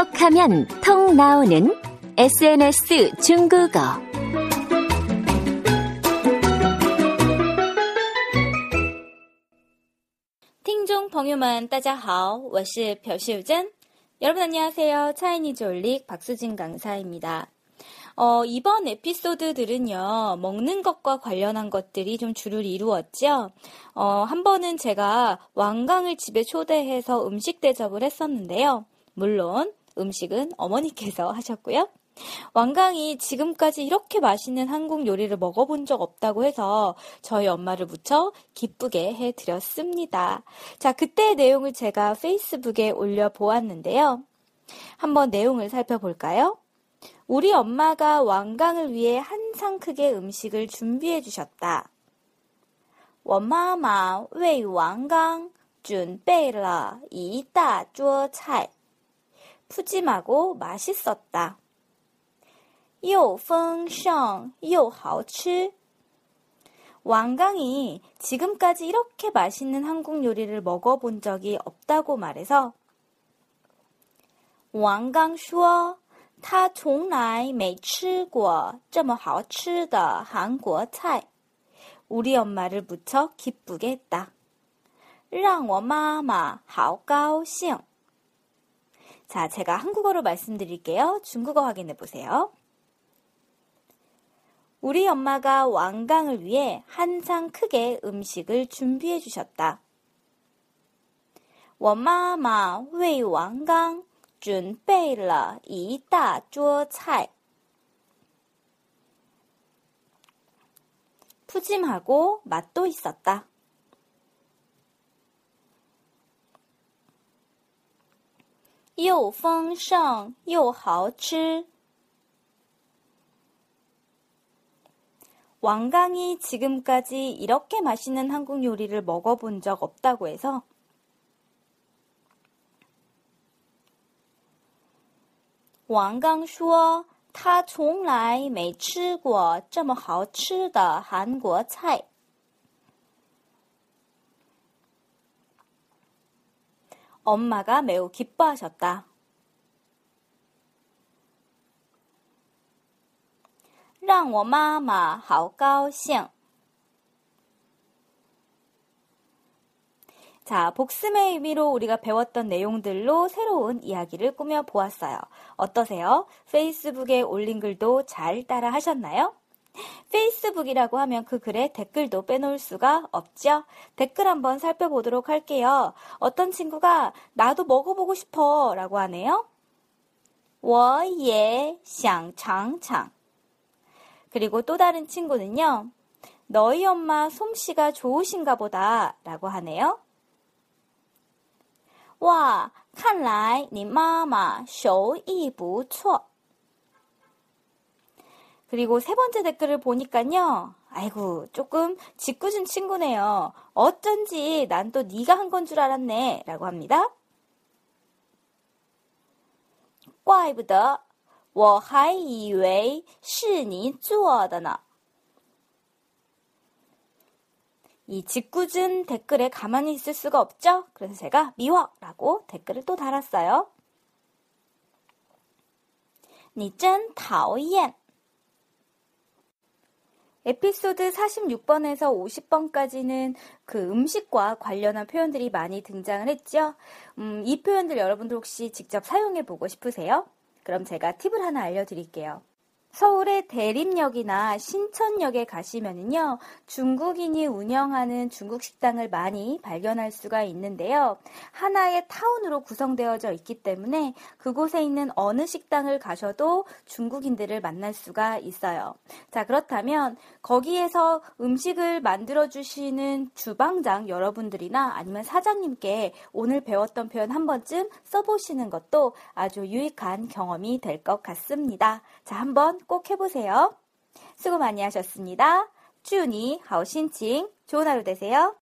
톡하면 통 나오는 SNS 중국어. 听众朋友们，大家好，我是朴秀珍。 여러분 안녕하세요. 차이니즈 올릭 박수진 강사입니다. 어, 이번 에피소드들은요, 먹는 것과 관련한 것들이 좀 주를 이루었죠. 어, 한 번은 제가 왕강을 집에 초대해서 음식 대접을 했었는데요. 물론 음식은 어머니께서 하셨고요. 왕강이 지금까지 이렇게 맛있는 한국 요리를 먹어본 적 없다고 해서 저희 엄마를 무척 기쁘게 해드렸습니다. 자, 그때의 내용을 제가 페이스북에 올려보았는데요. 한번 내용을 살펴볼까요? 우리 엄마가 왕강을 위해 한상 크게 음식을 준비해 주셨다. 我妈妈为 왕강 准备了一大桌菜. 푸짐하고 맛있었다. 又丰盛又好吃. 왕강이 지금까지 이렇게 맛있는 한국 요리를 먹어본 적이 없다고 말해서 王刚说他从来没吃过这么好吃的韩国菜. 우리 엄마를 무척 기쁘게 했다. 让我妈妈好高兴. 자, 제가 한국어로 말씀드릴게요. 중국어 확인해 보세요. 우리 엄마가 왕강을 위해 한 상 크게 음식을 준비해 주셨다. 我妈妈为王刚准备了一大桌菜. 푸짐하고 맛도 있었다. 又丰盛又好吃. 왕강이 지금까지 이렇게 맛있는 한국 요리를 먹어본 적 없다고 해서 王刚说他从来没吃过这么好吃的韩国菜. 엄마가 매우 기뻐하셨다. 랑 워마마 하오가오싱 자, 복습의 의미로 우리가 배웠던 내용들로 새로운 이야기를 꾸며 보았어요. 어떠세요? 페이스북에 올린 글도 잘 따라 하셨나요? 페이스북이라고 하면 그 글에 댓글도 빼놓을 수가 없죠? 댓글 한번 살펴보도록 할게요. 어떤 친구가 나도 먹어보고 싶어 라고 하네요. 我也想尝尝. 그리고 또 다른 친구는요. 너희 엄마 솜씨가 좋으신가 보다 라고 하네요. 哇，看来你妈妈手艺不错. 그리고 세 번째 댓글을 보니까요. 아이고, 조금 짓궂은 친구네요. 어쩐지 난 또 네가 한 건 줄 알았네. 라고 합니다. 怪不得我还以为是你做的呢. 이 짓궂은 댓글에 가만히 있을 수가 없죠? 그래서 제가 미워라고 댓글을 또 달았어요. 你真讨厌. 에피소드 46번에서 50번까지는 그 음식과 관련한 표현들이 많이 등장을 했죠. 음, 이 표현들 여러분들 혹시 직접 사용해 보고 싶으세요? 그럼 제가 팁을 하나 알려드릴게요. 서울의 대림역이나 신천역에 가시면은요, 중국인이 운영하는 중국 식당을 많이 발견할 수가 있는데요. 하나의 타운으로 구성되어져 있기 때문에 그곳에 있는 어느 식당을 가셔도 중국인들을 만날 수가 있어요. 자, 그렇다면 거기에서 음식을 만들어 주시는 주방장 여러분들이나 아니면 사장님께 오늘 배웠던 표현 한 번쯤 써보시는 것도 아주 유익한 경험이 될 것 같습니다. 자, 한번 꼭 해보세요. 수고 많이 하셨습니다. 주니 하오신칭 좋은 하루 되세요.